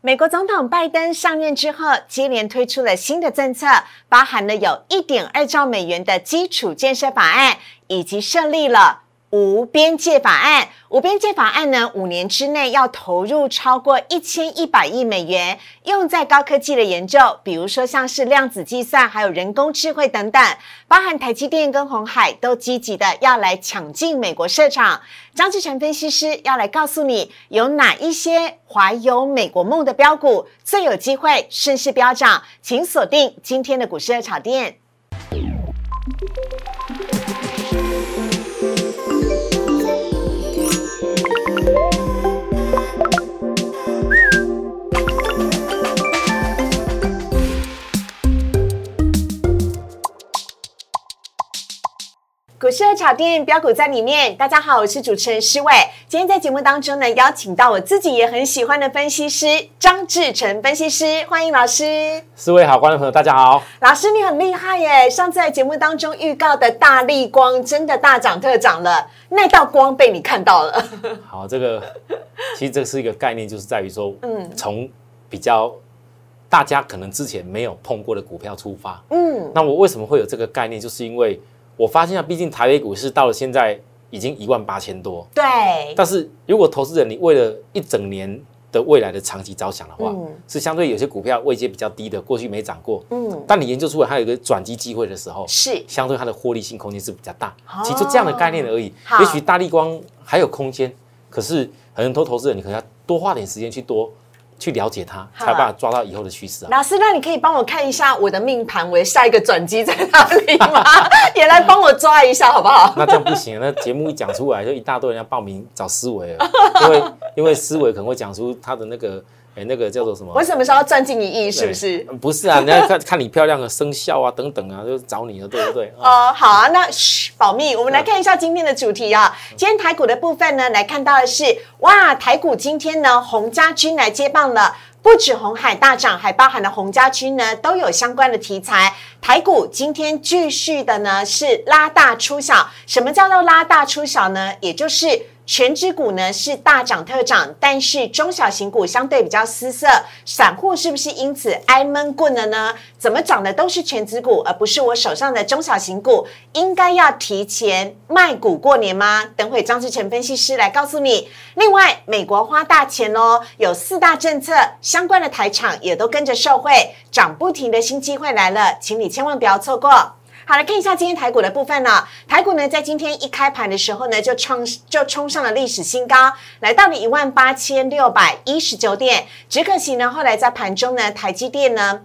美国总统拜登上任之后，接连推出了新的政策，包含了有一点二兆美元的基础建设法案，以及设立了。无边界法案，无边界法案呢，五年之内要投入超过一千一百亿美元，用在高科技的研究，比如说像是量子计算，还有人工智慧等等。包含台积电跟红海都积极的要来抢进美国市场。张志成分析师要来告诉你，有哪一些怀有美国梦的标股最有机会顺势飙涨，请锁定今天的股市热炒店。股市的炒店标股在里面。大家好，我是主持人施伟。今天在节目当中呢，邀请到我自己也很喜欢的分析师张志成分析师，欢迎老师。四位好，观众朋友大家好。老师你很厉害耶！上次在节目当中预告的大力光真的大涨特涨了，那道光被你看到了。好，这个其实这是一个概念，就是在于说，嗯，从比较大家可能之前没有碰过的股票出发，嗯，那我为什么会有这个概念？就是因为我发现啊，毕竟台北股市到了现在已经一万八千多，对。但是如果投资人你为了一整年的未来的长期着想的话，是相对有些股票位阶比较低的，过去没涨过，嗯。但你研究出来它有一个转机机会的时候，是相对它的获利性空间是比较大。其实就这样的概念而已。也许大力光还有空间，可是很多投资人你可能要多花点时间去多。去了解它，才办法抓到以后的趋势啊！老师，那你可以帮我看一下我的命盘，我的下一个转机在哪里吗？也来帮我抓一下，好不好？那这样不行，那节目一讲出来，就一大堆人要报名找思维了，因为因为思维可能会讲出他的那个。哎，那个叫做什么？我什么时候赚进一亿？是不是？不是啊，人家看 看你漂亮的生肖啊，等等啊，就找你了，对不对？哦，好啊，那嘘，保密。我们来看一下今天的主题啊。今天台股的部分呢，来看到的是，哇，台股今天呢，洪家军来接棒了，不止红海大涨，还包含了洪家军呢，都有相关的题材。台股今天继续的呢是拉大出小，什么叫做拉大出小呢？也就是全指股呢是大涨特涨，但是中小型股相对比较失色，散户是不是因此挨闷棍了呢？怎么涨的都是全指股，而不是我手上的中小型股？应该要提前卖股过年吗？等会张志成分析师来告诉你。另外，美国花大钱哦，有四大政策相关的台厂也都跟着受惠，涨不停的新机会来了，请你千万不要错过。好，来看一下今天台股的部分呢。台股呢，在今天一开盘的时候呢，就创就冲上了历史新高，来到了一万八千六百一十九点。只可惜呢，后来在盘中呢，台积电呢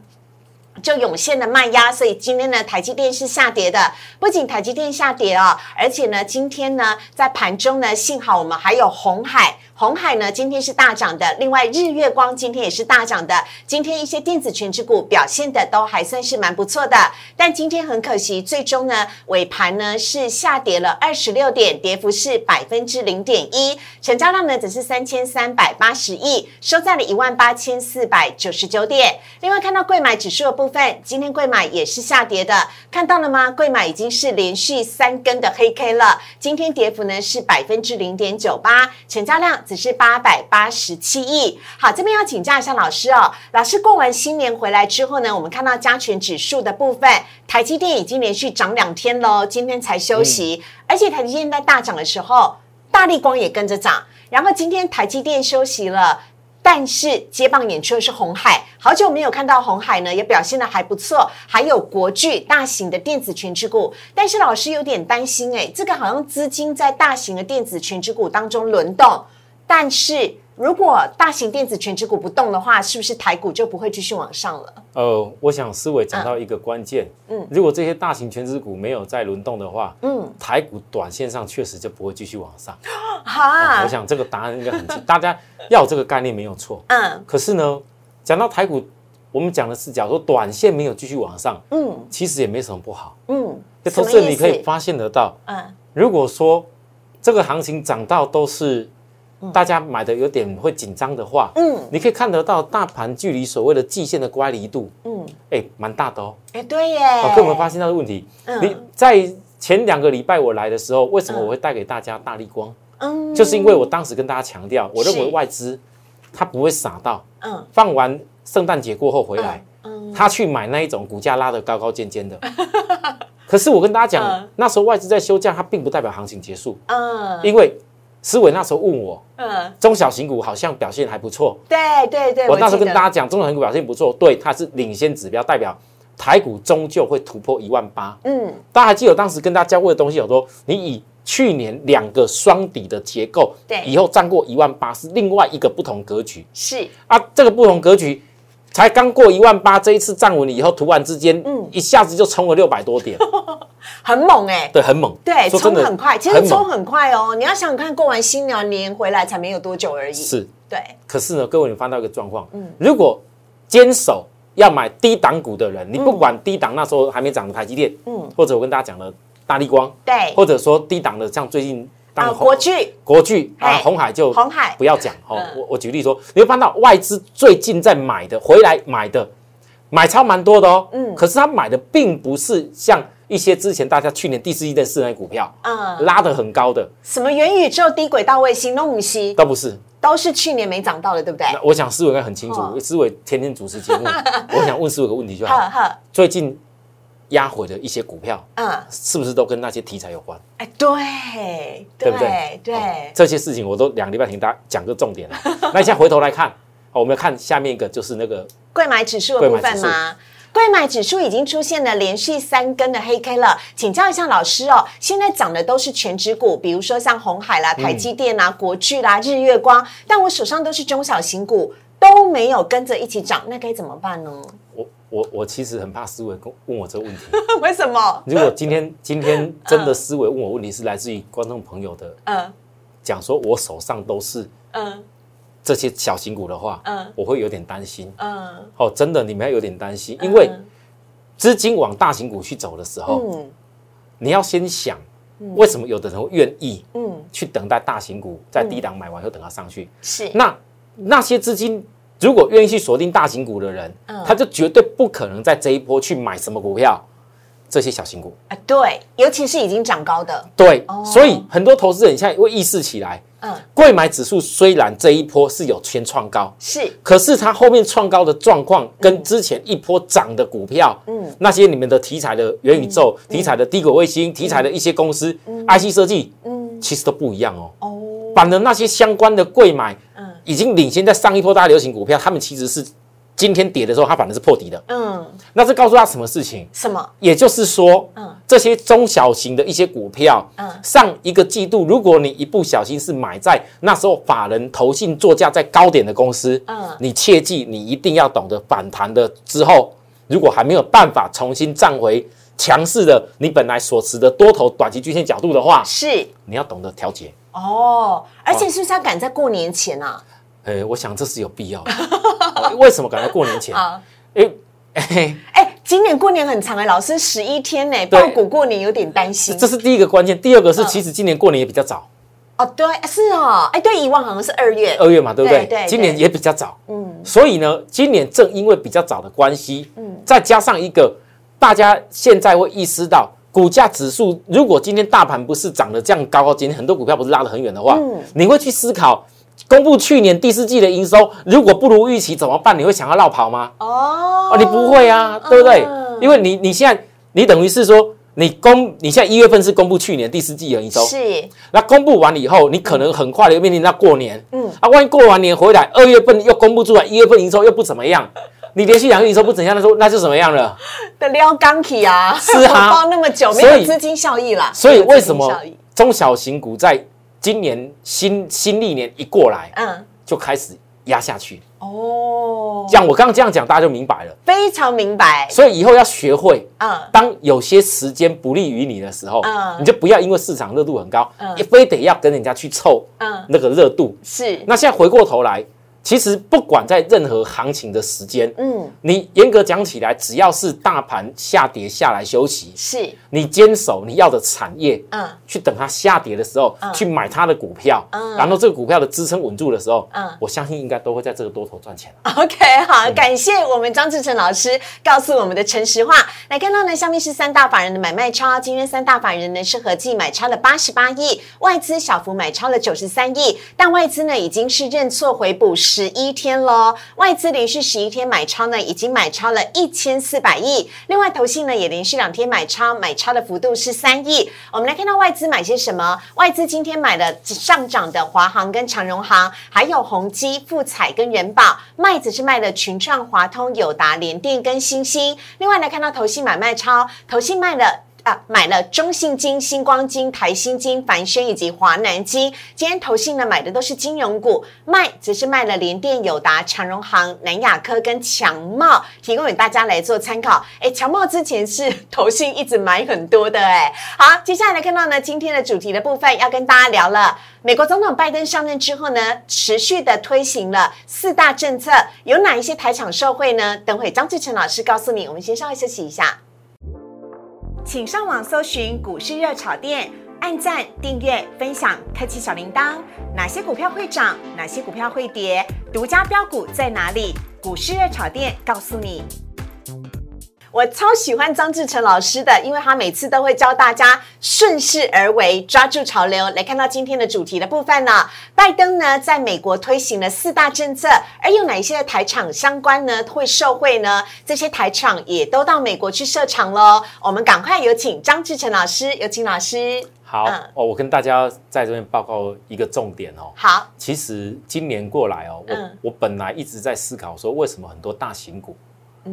就涌现了卖压，所以今天呢，台积电是下跌的。不仅台积电下跌哦，而且呢，今天呢，在盘中呢，幸好我们还有红海。红海呢，今天是大涨的。另外，日月光今天也是大涨的。今天一些电子全指股表现的都还算是蛮不错的。但今天很可惜，最终呢尾盘呢是下跌了二十六点，跌幅是百分之零点一，成交量呢只是三千三百八十亿，收在了一万八千四百九十九点。另外，看到贵买指数的部分，今天贵买也是下跌的，看到了吗？贵买已经是连续三根的黑 K 了，今天跌幅呢是百分之零点九八，成交量。只是八百八十七亿。好，这边要请教一下老师哦。老师过完新年回来之后呢，我们看到加权指数的部分，台积电已经连续涨两天喽，今天才休息。而且台积电在大涨的时候，大力光也跟着涨。然后今天台积电休息了。但是接棒演出的是红海，好久没有看到红海呢，也表现的还不错。还有国巨大型的电子全职股，但是老师有点担心，哎，这个好像资金在大型的电子全职股当中轮动。但是如果大型电子全指股不动的话，是不是台股就不会继续往上了？呃，我想思维讲到一个关键，嗯，如果这些大型全指股没有再轮动的话，嗯，台股短线上确实就不会继续往上。好，我想这个答案应该很清，大家要这个概念没有错，嗯。可是呢，讲到台股，我们讲的是，假如说短线没有继续往上，嗯，其实也没什么不好，嗯。这投资你可以发现得到，嗯，如果说这个行情涨到都是。大家买的有点会紧张的话，嗯，你可以看得到大盘距离所谓的季线的乖离度，嗯，哎，蛮大的哦，哎，对耶，可有没有发现到的问题？你在前两个礼拜我来的时候，为什么我会带给大家大力光？嗯，就是因为我当时跟大家强调，我认为外资它不会傻到，嗯，放完圣诞节过后回来，嗯，他去买那一种股价拉得高高尖尖的。可是我跟大家讲，那时候外资在休假，它并不代表行情结束，嗯，因为思伟那时候问我，嗯，中小型股好像表现还不错，对对对，我那时候跟大家讲，中小型股表现不错，对，它是领先指标，代表台股终究会突破一万八，嗯，大家还记得当时跟大家教过的东西，有说你以去年两个双底的结构，对，以后站过一万八是另外一个不同格局，是。啊，这个不同格局。才刚过一万八，这一次站稳了以后，突然之间，嗯，一下子就冲了六百多点，很猛哎，对，很猛，对，冲很快，其实冲很快哦。你要想想看，过完新年回来才没有多久而已，是，对。可是呢，各位，你翻到一个状况，嗯，如果坚守要买低档股的人，你不管低档那时候还没涨的台积电，嗯，或者我跟大家讲的大力光，对，或者说低档的像最近。啊，国巨，国巨啊，红海就红海不要讲哦。我我举例说，你会看到外资最近在买的，回来买的，买超蛮多的哦。嗯，可是他买的并不是像一些之前大家去年第四季的四类股票，嗯，拉的很高的，什么元宇宙、低轨道卫星、东西都不是，都是去年没涨到的，对不对？我想思维应该很清楚，思维天天主持节目，我想问思维个问题就好，最近。压回的一些股票，嗯，是不是都跟那些题材有关？哎，对，对不对？对，这些事情我都两个礼拜听大家讲个重点了。那现在回头来看，我们要看下面一个，就是那个贵买指数的部分吗？贵买指数已经出现了连续三根的黑 K 了。请教一下老师哦，现在涨的都是全指股，比如说像红海啦、台积电啦、国巨啦、日月光，但我手上都是中小型股，都没有跟着一起涨，那该怎么办呢？我。我我其实很怕思维问我这个问题，为什么？如果今天 今天真的思维问我问题是来自于观众朋友的，嗯，讲说我手上都是嗯。这些小型股的话，嗯，我会有点担心，嗯，哦，真的你们要有点担心，因为资金往大型股去走的时候，嗯，你要先想为什么有的人会愿意，嗯，去等待大型股在低档买完后等它上去，是。那那些资金。如果愿意去锁定大型股的人，嗯。他就绝对不可能在这一波去买什么股票，这些小型股。啊，对，尤其是已经涨高的。对，所以很多投资人现在会意识起来，嗯，贵买指数虽然这一波是有先创高，是，可是它后面创高的状况跟之前一波涨的股票，嗯，那些里面的题材的元宇宙、题材的低轨卫星、题材的一些公司，IC 设计，嗯，其实都不一样哦。哦，反而那些相关的贵买。已经领先在上一波大流行股票，他们其实是今天跌的时候，它反而是破底的。嗯，那是告诉他什么事情？什么？也就是说，嗯，这些中小型的一些股票，嗯，上一个季度，如果你一不小心是买在那时候法人投信作价在高点的公司，嗯，你切记，你一定要懂得反弹的之后，如果还没有办法重新站回强势的你本来所持的多头短期均线角度的话，是你要懂得调节。哦，而且是不是要赶在过年前啊？哎，我想这是有必要的。为什么赶在过年前？哎，哎哎，今年过年很长哎，老师十一天呢，报股过年有点担心。这是第一个关键，第二个是其实今年过年也比较早。哦，对，是哦，哎，对，以往好像是二月，二月嘛，对不对？对，今年也比较早。嗯，所以呢，今年正因为比较早的关系，嗯，再加上一个大家现在会意识到，股价指数如果今天大盘不是涨得这样高高，今天很多股票不是拉得很远的话，嗯，你会去思考。公布去年第四季的营收，如果不如预期怎么办？你会想要绕跑吗？哦，你不会啊，对不对？因为你你现在你等于是说，你公你现在一月份是公布去年第四季的营收，是。那公布完了以后，你可能很快的又面临到过年，嗯，啊，万一过完年回来，二月份又公布出来，一月份营收又不怎么样，你连续两个营收不怎样的时候，那就怎么样了？的撩钢体啊，是啊，包那么久，没有资金效益啦。所以为什么中小型股在今年新新历年一过来，嗯。就开始压下去哦，这样我刚刚这样讲，大家就明白了，非常明白。所以以后要学会，嗯，当有些时间不利于你的时候，嗯，你就不要因为市场热度很高，嗯，非得要跟人家去凑，嗯，那个热度是。那现在回过头来。其实不管在任何行情的时间，嗯，你严格讲起来，只要是大盘下跌下来休息，是你坚守你要的产业，嗯，去等它下跌的时候，去买它的股票，嗯，然后这个股票的支撑稳住的时候，嗯，我相信应该都会在这个多头赚钱。OK，好，感谢我们张志成老师告诉我们的诚实话。来看到呢，下面是三大法人的买卖超，今天三大法人呢是合计买超了八十八亿，外资小幅买超了九十三亿，但外资呢已经是认错回补。十十一天喽。外资连续十一天买超呢，已经买超了一千四百亿。另外，投信呢也连续两天买超，买超的幅度是三亿。我们来看到外资买些什么？外资今天买了上涨的华航跟长荣航，还有宏基、富彩跟人保。卖子是卖了群创、华通、友达、联电跟新兴。另外来看到投信买卖超，投信卖了。啊，买了中信金、星光金、台新金、凡轩以及华南金。今天投信呢买的都是金融股，卖则是卖了联电、友达、长荣行、南亚科跟强茂，提供给大家来做参考。哎，强茂之前是 投信一直买很多的哎。好，接下来来看到呢今天的主题的部分，要跟大家聊了。美国总统拜登上任之后呢，持续的推行了四大政策，有哪一些台场受惠呢？等会张志成老师告诉你。我们先稍微休息一下。请上网搜寻股市热炒店，按赞、订阅、分享，开启小铃铛。哪些股票会涨？哪些股票会跌？独家标股在哪里？股市热炒店告诉你。我超喜欢张志成老师的，因为他每次都会教大家顺势而为，抓住潮流。来看到今天的主题的部分呢，拜登呢在美国推行了四大政策，而有哪一些台厂相关呢会受惠呢？这些台厂也都到美国去设厂喽。我们赶快有请张志成老师，有请老师。好哦，我跟大家在这边报告一个重点哦。好，其实今年过来哦，我我本来一直在思考说，为什么很多大型股。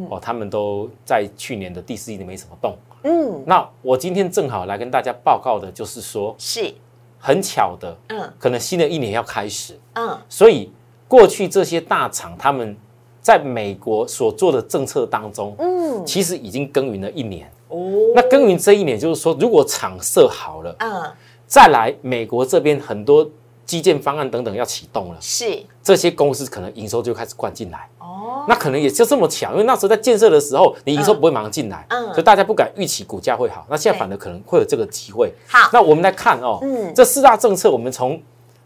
哦，他们都在去年的第四季里没什么动。嗯，那我今天正好来跟大家报告的，就是说，是。很巧的，嗯，可能新的一年要开始，嗯，所以过去这些大厂他们在美国所做的政策当中，嗯，其实已经耕耘了一年。哦，那耕耘这一年，就是说，如果厂设好了，嗯，再来美国这边很多基建方案等等要启动了，是这些公司可能营收就开始灌进来。那可能也就这么巧，因为那时候在建设的时候，你营收不会马上进来，嗯所以大家不敢预期股价会好。那现在反而可能会有这个机会。好，那我们来看哦，嗯，这四大政策，我们从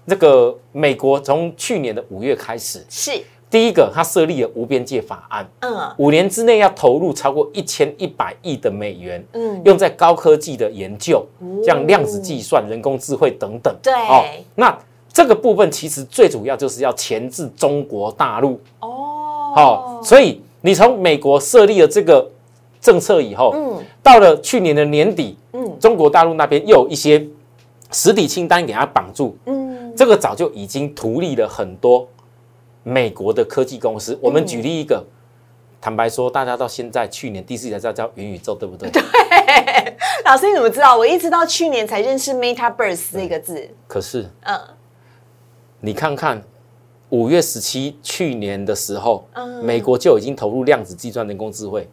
那个美国从去年的五月开始，是第一个，它设立了无边界法案，嗯，五年之内要投入超过一千一百亿的美元，嗯，用在高科技的研究，像量子计算、人工智慧等等。对，哦，那这个部分其实最主要就是要钳制中国大陆。哦。好，所以你从美国设立了这个政策以后，嗯，到了去年的年底，嗯，中国大陆那边又有一些实体清单给它绑住，嗯，这个早就已经图利了很多美国的科技公司。我们举例一个，坦白说，大家到现在去年第四季才知道叫元宇宙，对不对？对，老师你怎么知道？我一直到去年才认识 Metaverse 这个字。可是，嗯，你看看。五月十七，去年的时候，美国就已经投入量子计算、人工智慧，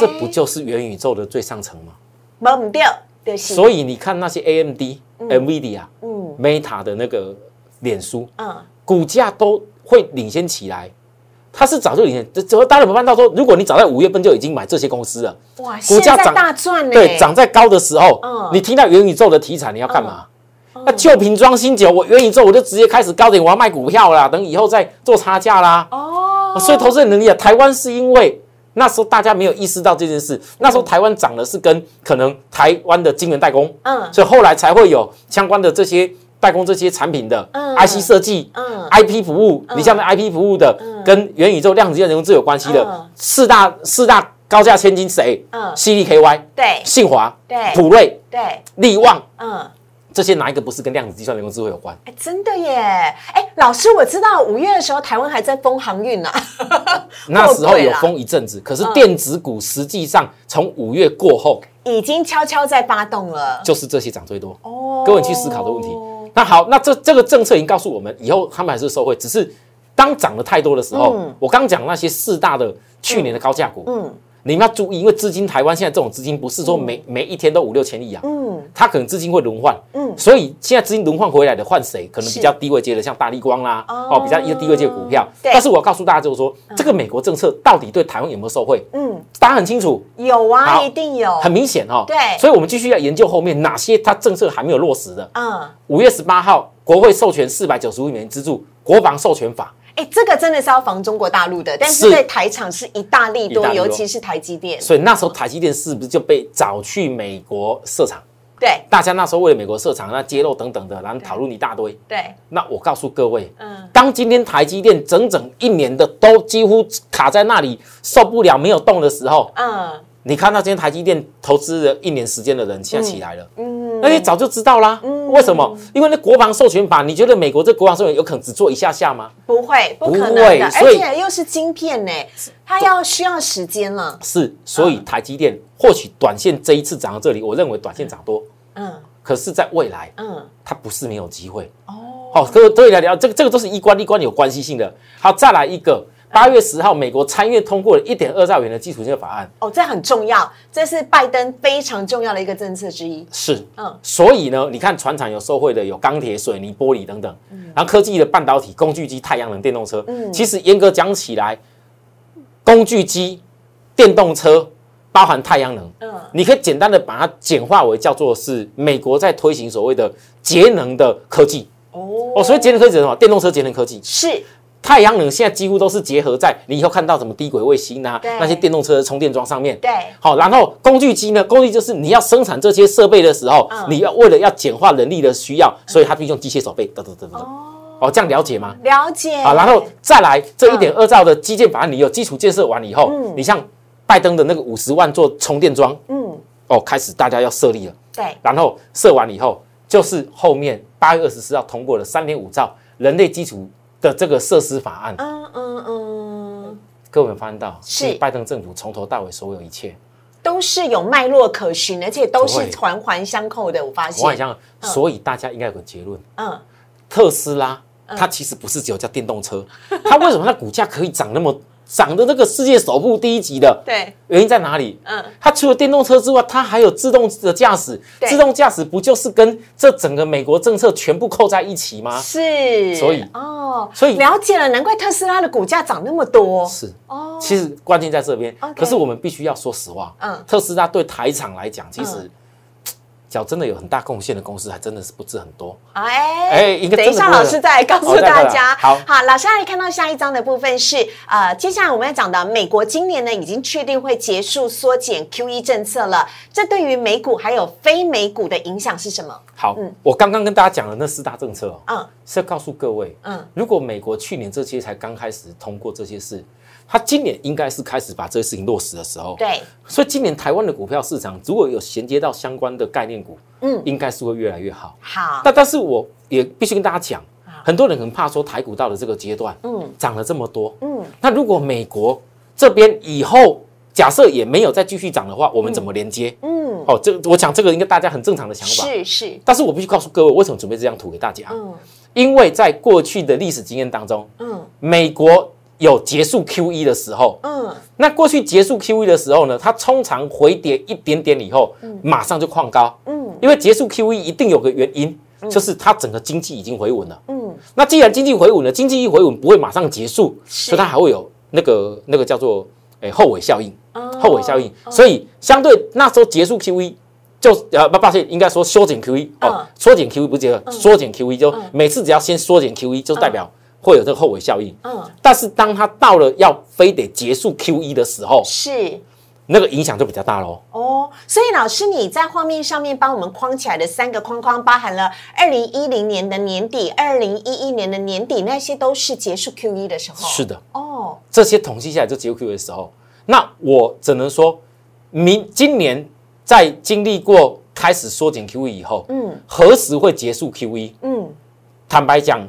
这不就是元宇宙的最上层吗？懵掉，所以你看那些 A M D、N V D 啊、Meta 的那个脸书，嗯，股价都会领先起来。它是早就领先，怎么大家没办到说，如果你早在五月份就已经买这些公司了，哇，股价涨大赚呢。对，涨在高的时候，嗯，你听到元宇宙的题材，你要干嘛？那旧瓶装新酒，我元宇宙我就直接开始高点，我要卖股票啦，等以后再做差价啦。哦，所以投资人能力啊，台湾是因为那时候大家没有意识到这件事，那时候台湾涨的是跟可能台湾的晶圆代工，嗯，所以后来才会有相关的这些代工这些产品的 IC 设计，嗯，IP 服务，你像那 IP 服务的跟元宇宙量子计算人工智有关系的四大四大高价千金谁？嗯，CDKY，对，信华，对，普瑞，对，力旺，嗯。这些哪一个不是跟量子计算、人工智慧有关？哎，真的耶！哎，老师，我知道五月的时候台湾还在封航运呢，那时候有封一阵子。可是电子股实际上从五月过后，已经悄悄在发动了。就是这些涨最多哦。各位去思考的问题。那好，那这这个政策已经告诉我们，以后他们还是受惠，只是当涨得太多的时候，我刚讲那些四大的去年的高价股，嗯。你们要注意，因为资金台湾现在这种资金不是说每每一天都五六千亿啊，嗯，它可能资金会轮换，嗯，所以现在资金轮换回来的换谁？可能比较低位接的，像大力光啦，哦，比较一个低位接的股票。但是我要告诉大家就是说，这个美国政策到底对台湾有没有受惠？嗯，大家很清楚，有啊，一定有，很明显哦。对，所以我们继续要研究后面哪些它政策还没有落实的。嗯，五月十八号，国会授权四百九十五亿元资助国防授权法。哎，这个真的是要防中国大陆的，但是在台厂是一大利多，尤其是台积电。所以那时候台积电是不是就被找去美国设厂？对，大家那时候为了美国设厂，那揭露等等的，然后讨论一大堆。对，那我告诉各位，嗯，当今天台积电整整一年的都几乎卡在那里受不了没有动的时候，嗯，你看到今天台积电投资了一年时间的人现在起来了，嗯，那你早就知道啦，嗯，为什么？因为那国防授权法，你觉得美国这国防授权有可能只做一下下吗？不会，不可能的，而且又是晶片呢，它要需要时间了。是，所以台积电或许短线这一次涨到这里，我认为短线涨多。嗯，可是，在未来，嗯，它不是没有机会哦。好，各位，各位来聊这个，这个都是一关一关有关系性的。好，再来一个，八月十号，美国参议院通过了一点二兆元的基础性法案。哦，这很重要，这是拜登非常重要的一个政策之一。是，嗯，所以呢，你看，船厂有受惠的，有钢铁、水泥、玻璃等等，然后科技的半导体、工具机、太阳能、电动车。嗯，其实严格讲起来，工具机、电动车。包含太阳能，嗯，你可以简单的把它简化为叫做是美国在推行所谓的节能的科技哦哦，所以节能科技什么？电动车节能科技是太阳能，现在几乎都是结合在你以后看到什么低轨卫星啊，那些电动车的充电桩上面。对，好，然后工具机呢？工具就是你要生产这些设备的时候，你要为了要简化人力的需要，所以它必须用机械手背，等等等等。哦，这样了解吗？了解。好，然后再来这一点二兆的基建法案，你有基础建设完以后，你像。拜登的那个五十万座充电桩，嗯，哦，开始大家要设立了，对，然后设完以后，就是后面八月二十四号通过了三点五兆人类基础的这个设施法案，嗯嗯嗯，各位有发现到，是。拜登政府从头到尾所有一切都是有脉络可循，而且都是环环相扣的。我发现，环相所以大家应该有个结论，嗯，特斯拉它其实不是只有叫电动车，它为什么它股价可以涨那么？涨的这个世界首富第一级的，对，原因在哪里？嗯，它除了电动车之外，它还有自动的驾驶。自动驾驶不就是跟这整个美国政策全部扣在一起吗？是，所以哦，所以了解了，难怪特斯拉的股价涨那么多。是哦，其实关键在这边。可是我们必须要说实话，嗯，特斯拉对台厂来讲，其实。脚真的有很大贡献的公司，还真的是不是很多。哎哎，等一下，老师再来告诉大家。好，好，老师来看到下一章的部分是呃，接下来我们要讲的，美国今年呢已经确定会结束缩减 Q E 政策了。这对于美股还有非美股的影响是什么？好，嗯，我刚刚跟大家讲的那四大政策哦，嗯，是要告诉各位，嗯，如果美国去年这些才刚开始通过这些事。他今年应该是开始把这个事情落实的时候，对，所以今年台湾的股票市场如果有衔接到相关的概念股，嗯，应该是会越来越好。好，但但是我也必须跟大家讲，很多人很怕说台股到了这个阶段，嗯，涨了这么多，嗯，那如果美国这边以后假设也没有再继续涨的话，我们怎么连接？嗯，哦，这我讲这个应该大家很正常的想法，是是，但是我必须告诉各位，为什么准备这张图给大家？嗯，因为在过去的历史经验当中，嗯，美国。有结束 Q E 的时候，嗯，那过去结束 Q E 的时候呢，它通常回跌一点点以后，嗯，马上就创高，嗯，因为结束 Q E 一定有个原因，就是它整个经济已经回稳了，嗯，那既然经济回稳了，经济一回稳不会马上结束，所以它还会有那个那个叫做诶后尾效应，后尾效应，所以相对那时候结束 Q E 就呃不抱歉，应该说缩减 Q E 哦，缩减 Q E 不结合，缩减 Q E 就每次只要先缩减 Q E 就代表。会有这个后尾效应，嗯，但是当它到了要非得结束 Q E 的时候，是那个影响就比较大喽。哦，所以老师你在画面上面帮我们框起来的三个框框，包含了二零一零年的年底、二零一一年的年底，那些都是结束 Q E 的时候。是的，哦，这些统计下来就结束 Q E 的时候，那我只能说明今年在经历过开始缩减 Q E 以后，嗯，何时会结束 Q E？嗯，坦白讲。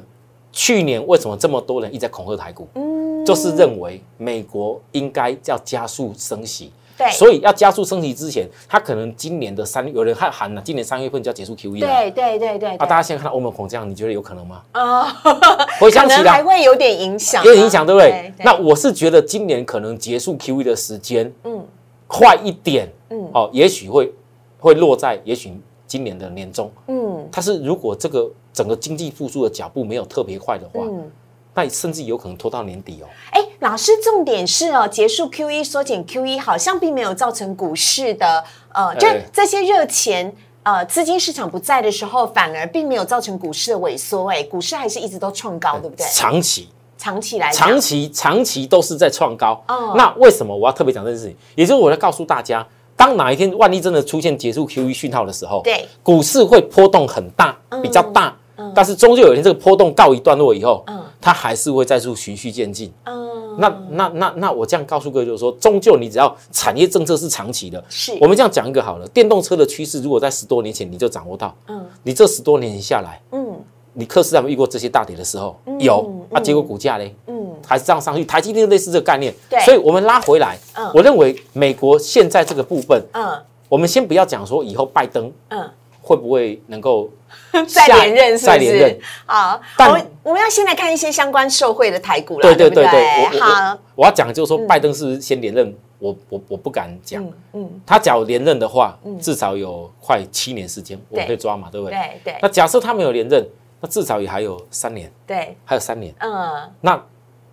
去年为什么这么多人一直在恐吓台股？嗯，就是认为美国应该要加速升息，对，所以要加速升息之前，他可能今年的三，有人还喊了，今年三月份就要结束 QE 了。对对对对。啊，大家现在看到欧盟恐这样，你觉得有可能吗？啊，回想起来还会有点影响，有点影响，对不对？那我是觉得今年可能结束 QE 的时间，嗯，快一点，嗯，哦，也许会会落在也许今年的年中，嗯，它是如果这个。整个经济复苏的脚步没有特别快的话，嗯那甚至有可能拖到年底哦。哎，老师，重点是哦，结束 Q E 缩减 Q E 好像并没有造成股市的呃，就这些热钱呃资金市场不在的时候，反而并没有造成股市的萎缩。哎，股市还是一直都创高，对不对？长期长期来长期长期都是在创高。哦，那为什么我要特别讲这件事情？也就是我要告诉大家，当哪一天万一真的出现结束 Q E 讯号的时候，对，股市会波动很大，比较大，但是终究有一天这个波动告一段落以后，嗯，它还是会再度循序渐进，嗯，那那那那我这样告诉各位就是说，终究你只要产业政策是长期的，是。我们这样讲一个好了，电动车的趋势如果在十多年前你就掌握到，嗯，你这十多年下来，嗯，你克斯有没有遇过这些大跌的时候？有，啊，结果股价嘞，嗯。还是这样上去，台积电类似这个概念，对，所以我们拉回来，嗯，我认为美国现在这个部分，嗯，我们先不要讲说以后拜登，嗯，会不会能够 再连任，再连任。好，我们我们要先来看一些相关受贿的台股了，对对对对，好，我要讲就是说拜登是先连任，我我我不敢讲，嗯，他假如连任的话，至少有快七年时间，我可以抓嘛，对不对？对对，那假设他没有连任，那至少也还有三年，对，还有三年，嗯，那。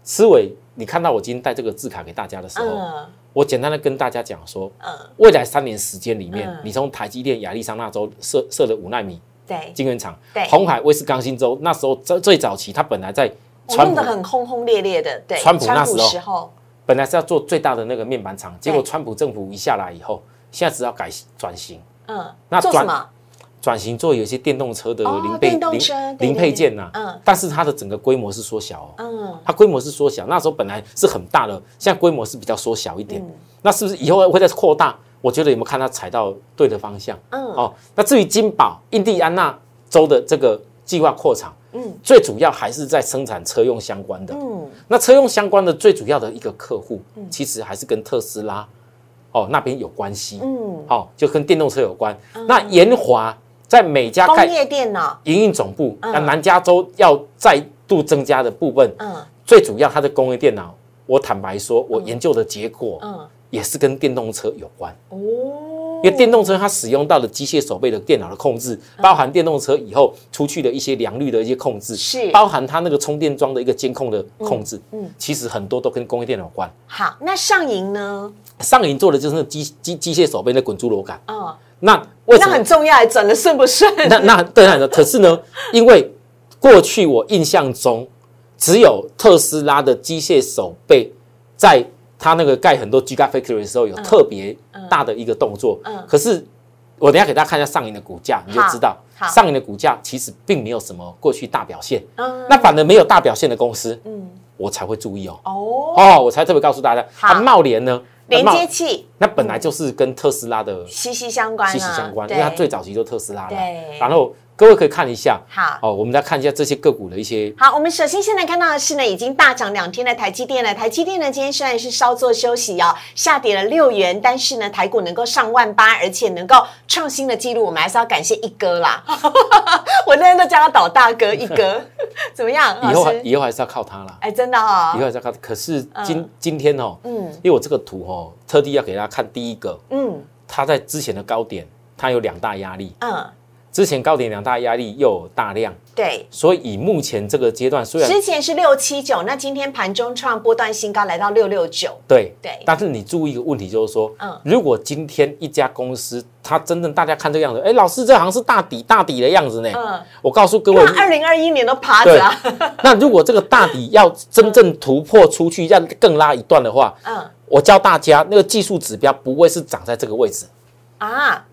思维，你看到我今天带这个字卡给大家的时候，我简单的跟大家讲说，未来三年时间里面，你从台积电亚利桑那州设设了五纳米对。晶圆厂，对。红海威斯康星州那时候最最早期，它本来在弄得很轰轰烈烈的，对川普那时候本来是要做最大的那个面板厂，结果川普政府一下来以后，现在只要改转型，嗯，那做什么？转型做有些电动车的零配零零配件呐，嗯，但是它的整个规模是缩小，嗯，它规模是缩小，那时候本来是很大的，现在规模是比较缩小一点，那是不是以后会再扩大？我觉得有没有看它踩到对的方向？嗯，哦，那至于金宝、印第安纳州的这个计划扩厂，嗯，最主要还是在生产车用相关的，嗯，那车用相关的最主要的一个客户，其实还是跟特斯拉，哦那边有关系，嗯，好，就跟电动车有关，那延华。在每家工业电脑。营运总部，那南加州要再度增加的部分，嗯，最主要它的工业电脑，我坦白说，我研究的结果，嗯，也是跟电动车有关。哦，因为电动车它使用到的机械手背的电脑的控制，包含电动车以后出去的一些良率的一些控制，是。包含它那个充电桩的一个监控的控制，嗯，其实很多都跟工业电脑有关。好，那上银呢？上银做的就是机机机械手背的滚珠螺杆，嗯。那那很重要，转的顺不顺？那那对的。可是呢，因为过去我印象中，只有特斯拉的机械手背，在它那个盖很多 Gigafactory 的时候，有特别大的一个动作。嗯。可是我等下给大家看一下上影的股价，你就知道上影的股价其实并没有什么过去大表现。嗯。那反而没有大表现的公司，嗯，我才会注意哦。哦。哦，我才特别告诉大家，它茂联呢？连接器，那本来就是跟特斯拉的息息相关，息息相关，因为它最早期就特斯拉的。对，然后。各位可以看一下，好哦，我们来看一下这些个股的一些。好，我们首先现在看到的是呢，已经大涨两天的台积电了。台积电呢，今天虽然是稍作休息哦，下跌了六元，但是呢，台股能够上万八，而且能够创新的记录，我们还是要感谢一哥啦。我那天都叫他倒大哥一哥，怎么样？以后以后还是要靠他了。哎，真的哦，以后还是要靠。可是今今天哦，嗯，因为我这个图哦，特地要给大家看第一个，嗯，他在之前的高点，他有两大压力，嗯。之前高点两大压力又有大量，对，所以以目前这个阶段，虽然之前是六七九，那今天盘中创波段新高，来到六六九，对对。但是你注意一个问题，就是说，嗯，如果今天一家公司它真正大家看这个样子，哎，老师这好像是大底大底的样子呢，嗯，我告诉各位，二零二一年都趴着。啊。那如果这个大底要真正突破出去，要更拉一段的话，嗯，我教大家那个技术指标不会是长在这个位置。啊。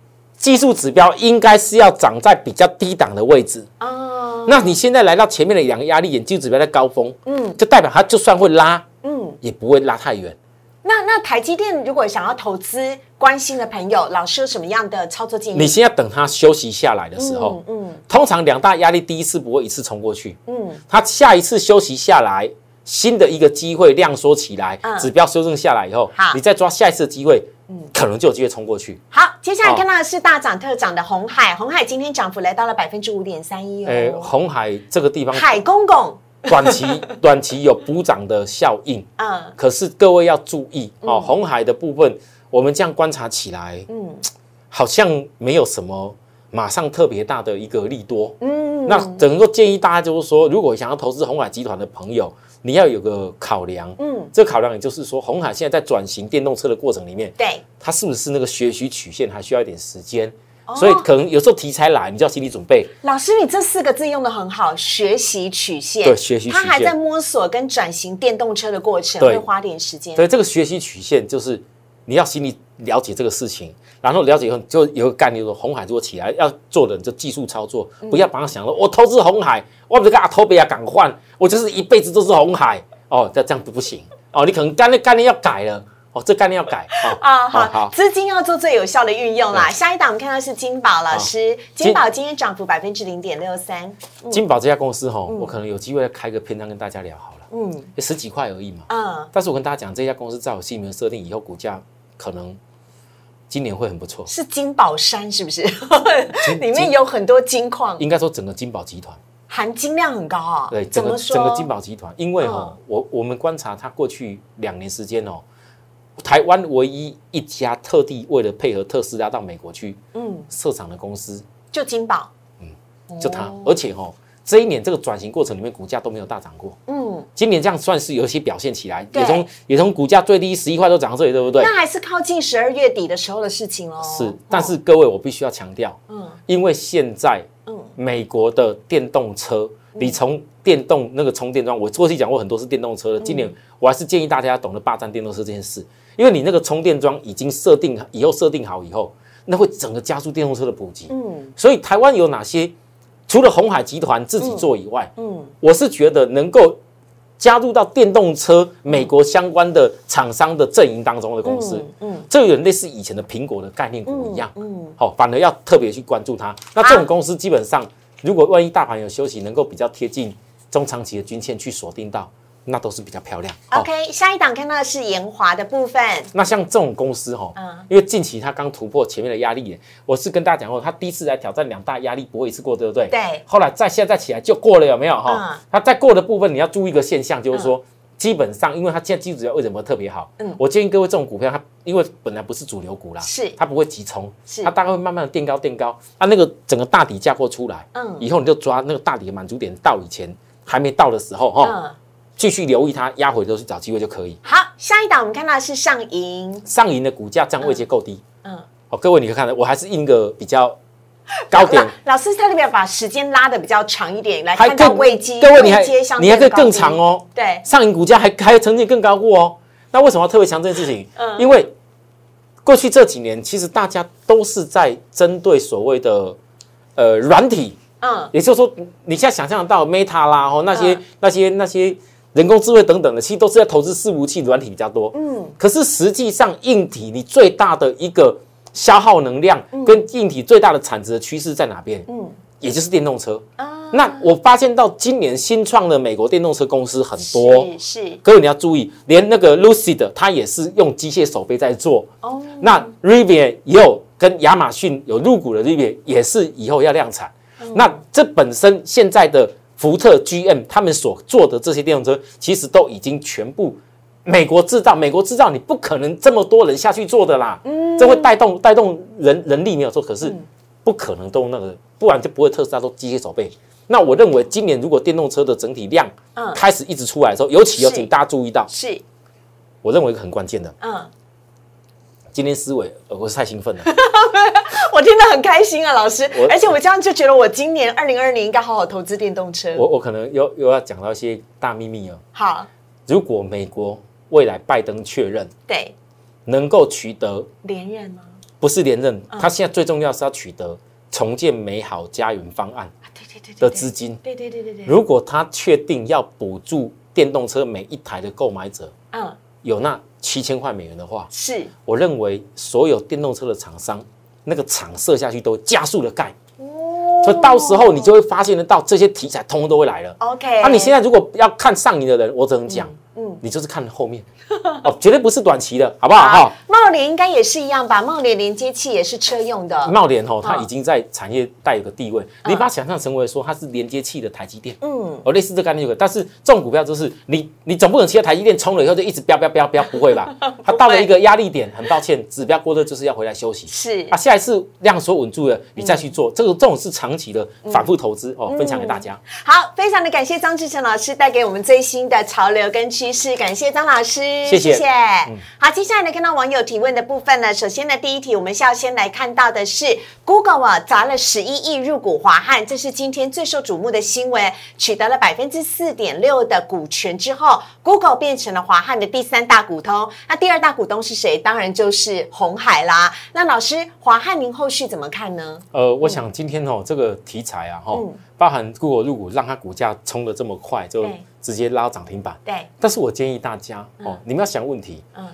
技术指标应该是要涨在比较低档的位置哦。那你现在来到前面的两个压力点，技术指标在高峰，嗯，就代表它就算会拉，嗯，也不会拉太远。那那台积电如果想要投资，关心的朋友，老师有什么样的操作建议？你先要等它休息下来的时候，嗯，通常两大压力第一次不会一次冲过去，嗯，它下一次休息下来，新的一个机会量缩起来，指标修正下来以后，好，你再抓下一次的机会。可能就有机会冲过去。好，接下来看到的是大涨特涨的红海，红海今天涨幅来到了百分之五点三一哦。红海这个地方，海公公。短期 短期有补涨的效应，嗯，可是各位要注意哦，红海的部分，我们这样观察起来，嗯，好像没有什么马上特别大的一个利多，嗯，那整个建议大家就是说，如果想要投资红海集团的朋友。你要有个考量，嗯，这个考量也就是说，红海现在在转型电动车的过程里面，对，它是不是那个学习曲线还需要一点时间？所以可能有时候题材来，你就要心理准备。老师，你这四个字用的很好，学习曲线，对，学习曲线，他还在摸索跟转型电动车的过程，会花点时间。对，这个学习曲线就是你要心里了解这个事情，然后了解以后就有个概念说，红海如果起来要做的就技术操作，不要把它想说我投资红海，我这个阿投比亚港换，我就是一辈子都是红海哦，这这样子不行哦，你可能概念概念要改了。哦，这概念要改啊！好，资金要做最有效的运用啦。下一档我们看到是金宝老师，金宝今天涨幅百分之零点六三。金宝这家公司哈，我可能有机会开个篇章跟大家聊好了。嗯，十几块而已嘛。嗯，但是我跟大家讲，这家公司在我心里面设定以后，股价可能今年会很不错。是金宝山是不是？里面有很多金矿。应该说整个金宝集团含金量很高啊。对，整个整个金宝集团，因为哈，我我们观察它过去两年时间哦。台湾唯一一家特地为了配合特斯拉到美国去嗯设厂的公司，就金宝，嗯，就它，而且哈，这一年这个转型过程里面，股价都没有大涨过，嗯，今年这样算是有一些表现起来，也从也从股价最低十一块都涨到这里，对不对？那还是靠近十二月底的时候的事情喽。是，但是各位我必须要强调，嗯，因为现在，嗯，美国的电动车，你从电动那个充电桩，我过去讲过很多是电动车的，今年我还是建议大家懂得霸占电动车这件事。因为你那个充电桩已经设定以后设定好以后，那会整个加速电动车的普及。嗯，所以台湾有哪些除了红海集团自己做以外，嗯，我是觉得能够加入到电动车美国相关的厂商的阵营当中的公司，嗯，这有点类似以前的苹果的概念股一样，嗯，好，反而要特别去关注它。那这种公司基本上，如果万一大盘有休息，能够比较贴近中长期的均线去锁定到。那都是比较漂亮。OK，下一档看到的是延华的部分。那像这种公司哈，嗯，因为近期它刚突破前面的压力，我是跟大家讲过，它第一次来挑战两大压力不会一次过，对不对？对。后来再现在起来就过了，有没有哈？它在过的部分，你要注意一个现象，就是说，基本上因为它现在基础指标为什么特别好？嗯，我建议各位这种股票，它因为本来不是主流股啦，是它不会急冲，是它大概会慢慢的垫高垫高，它那个整个大底架构出来，嗯，以后你就抓那个大底的满足点到以前还没到的时候哈。继续留意它压回都是找机会就可以。好，下一档我们看到是上银，上银的股价这样位阶够低。嗯，好，各位你可以看到，我还是印个比较高点。老师他那边把时间拉的比较长一点，来看到位机，各位你还你还可以更长哦。对，上银股价还还曾经更高过哦。那为什么要特别强这件事情？嗯，因为过去这几年其实大家都是在针对所谓的呃软体，嗯，也就是说你现在想象到 Meta 啦，哦那些那些那些。人工智慧等等的，其实都是在投资伺服器软体比较多。嗯，可是实际上硬体你最大的一个消耗能量跟硬体最大的产值的趋势在哪边？嗯，也就是电动车。啊，那我发现到今年新创的美国电动车公司很多，是。各位你要注意，连那个 Lucid 它也是用机械手臂在做。哦，那 Rivian 也有跟亚马逊有入股的 Rivian 也是以后要量产。那这本身现在的。福特、GM 他们所做的这些电动车，其实都已经全部美国制造。美国制造，你不可能这么多人下去做的啦。嗯，这会带动带动人人力没有错，可是不可能都那个，不然就不会特斯拉都机械手背。那我认为今年如果电动车的整体量开始一直出来的时候，尤其要请大家注意到，是我认为很关键的。嗯。今天思维，我是太兴奋了，我听得很开心啊，老师。而且我这样就觉得，我今年二零二零应该好好投资电动车。我我可能又又要讲到一些大秘密哦。好，如果美国未来拜登确认，对，能够取得连任吗？不是连任，他现在最重要是要取得重建美好家园方案的资金。对对对对对。如果他确定要补助电动车每一台的购买者，嗯，有那。七千块美元的话，是我认为所有电动车的厂商那个场射下去都加速的盖，所以到时候你就会发现得到这些题材通通都会来了。OK，那你现在如果要看上瘾的人，我只能讲。嗯，你就是看后面 哦，绝对不是短期的，好不好？哈，茂联应该也是一样吧？茂联连接器也是车用的。茂联哦，它已经在产业带有个地位，你把它想象成为说它是连接器的台积电，嗯，哦，类似这概念就可以。但是这种股票就是你，你总不能期待台积电冲了以后就一直飙飙飙飙，不会吧？它到了一个压力点，很抱歉，指标过热就是要回来休息。是啊，下一次量缩稳住了，你再去做这个，这种是长期的反复投资哦。分享给大家。好，非常的感谢张志成老师带给我们最新的潮流跟趋势。持，感谢张老师，谢谢。好，接下来呢，看到网友提问的部分呢，首先呢，第一题我们是要先来看到的是 Google 啊砸了十一亿入股华汉，这是今天最受瞩目的新闻，取得了百分之四点六的股权之后，Google 变成了华汉的第三大股东。那第二大股东是谁？当然就是红海啦。那老师，华汉您后续怎么看呢？呃，我想今天哦，这个题材啊，哈。包含 Google 入股，让它股价冲的这么快，就直接拉涨停板。对，但是我建议大家哦，你们要想问题。嗯，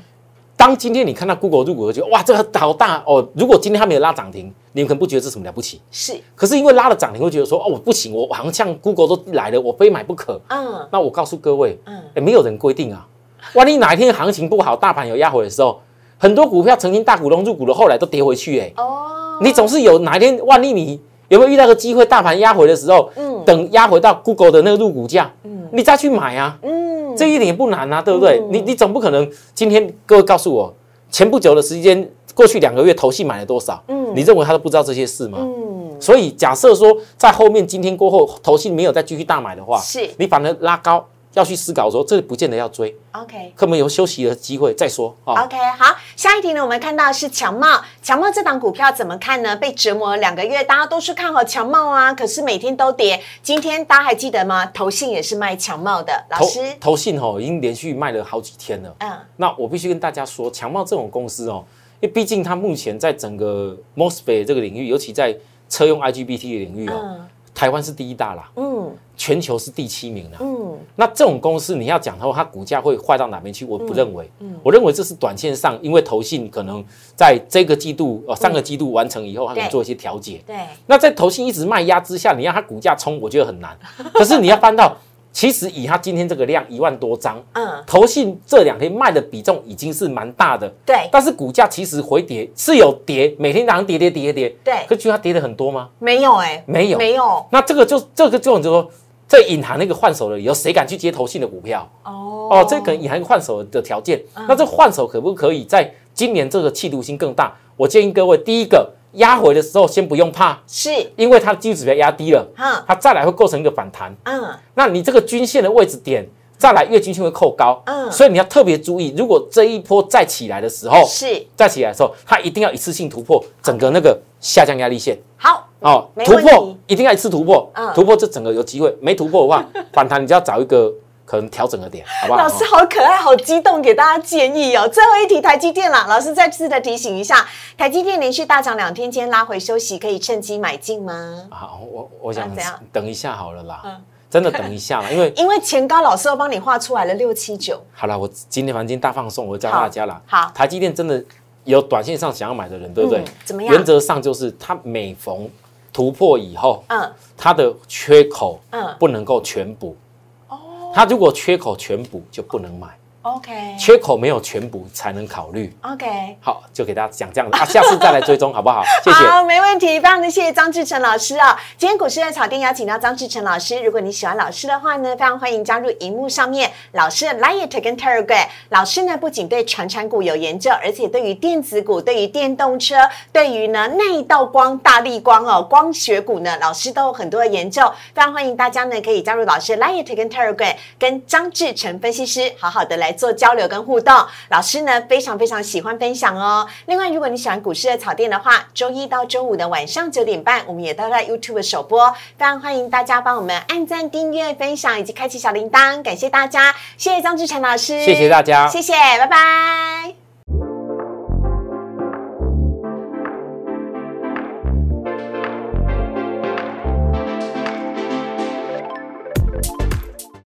当今天你看到 Google 入股，觉得哇，这个好大哦。如果今天它没有拉涨停，你们可能不觉得这什么了不起。是，可是因为拉了涨停，会觉得说哦，不行，我好像像 Google 都来了，我非买不可。嗯，那我告诉各位，嗯，哎，没有人规定啊。万一哪一天行情不好，大盘有压回的时候，很多股票曾经大股东入股的，后来都跌回去。哎，哦，你总是有哪一天，万一你。有没有遇到个机会？大盘压回的时候，嗯，等压回到 Google 的那个入股价，嗯，你再去买啊，嗯，这一点也不难啊，对不对？你你总不可能今天各位告诉我，前不久的时间，过去两个月投信买了多少？嗯，你认为他都不知道这些事吗？嗯，所以假设说在后面今天过后，投信没有再继续大买的话，是你反而拉高。要去思考说，这不见得要追，OK，可能有休息的机会再说。OK，好，下一题呢，我们看到是强茂，强茂这档股票怎么看呢？被折磨了两个月，大家都是看好强茂啊，可是每天都跌。今天大家还记得吗？投信也是卖强茂的，老师，投信哦，已经连续卖了好几天了。嗯，那我必须跟大家说，强茂这种公司哦，因为毕竟它目前在整个 mosfet 这个领域，尤其在车用 IGBT 的领域哦。台湾是第一大啦，嗯，全球是第七名啦，嗯，那这种公司你要讲的话，它股价会坏到哪边去？我不认为，嗯，我认为这是短线上，因为投信可能在这个季度呃上个季度完成以后，它可能做一些调节，对，那在投信一直卖压之下，你让它股价冲，我觉得很难，可是你要翻到。其实以他今天这个量一万多张，嗯，投信这两天卖的比重已经是蛮大的，对。但是股价其实回跌是有跌，每天早上跌跌跌跌，对。可觉得它跌的很多吗？没有哎，没有没有。那这个就这个这种就说，这隐含那个换手的以后，谁敢去接投信的股票？哦哦，这可能隐含换手的条件。那这换手可不可以在今年这个气度性更大？我建议各位第一个。压回的时候，先不用怕，是。因为它的技术指标压低了，嗯，它再来会构成一个反弹，嗯，那你这个均线的位置点再来月均线会扣高，嗯，所以你要特别注意，如果这一波再起来的时候，是。再起来的时候，它一定要一次性突破整个那个下降压力线，好哦，突破一定要一次突破，嗯，突破这整个有机会，没突破的话，反弹你就要找一个。可能调整了点，好不好？老师好可爱，好激动，给大家建议哦。最后一题，台积电啦，老师再次的提醒一下，台积电连续大涨两天，今天拉回休息，可以趁机买进吗？好，我我想？等一下好了啦，嗯，真的等一下了，因为 因为前高老师都帮你画出来了六七九。好了，我今天黄金大放送，我教大家了。好，台积电真的有短线上想要买的人，对不对？怎么样？原则上就是它每逢突破以后，嗯，它的缺口，嗯，不能够全补。它如果缺口全补，就不能买。OK，缺口没有全补才能考虑。OK，好，就给大家讲这样的啊，下次再来追踪 好不好？谢谢。好，没问题，非常的谢谢张志成老师啊。今天股市的草甸邀请到张志成老师，如果你喜欢老师的话呢，非常欢迎加入荧幕上面老师的 Light 跟 Telegram。老师呢不仅对传产股有研究，而且对于电子股、对于电动车、对于呢内道光、大力光哦光学股呢，老师都有很多的研究。非常欢迎大家呢可以加入老师 Light 跟 Telegram，跟张志成分析师好好的来。做交流跟互动，老师呢非常非常喜欢分享哦。另外，如果你喜欢股市的草甸的话，周一到周五的晚上九点半，我们也都在 YouTube 首播，非常欢迎大家帮我们按赞、订阅、分享以及开启小铃铛，感谢大家，谢谢张志成老师，谢谢大家，谢谢，拜拜。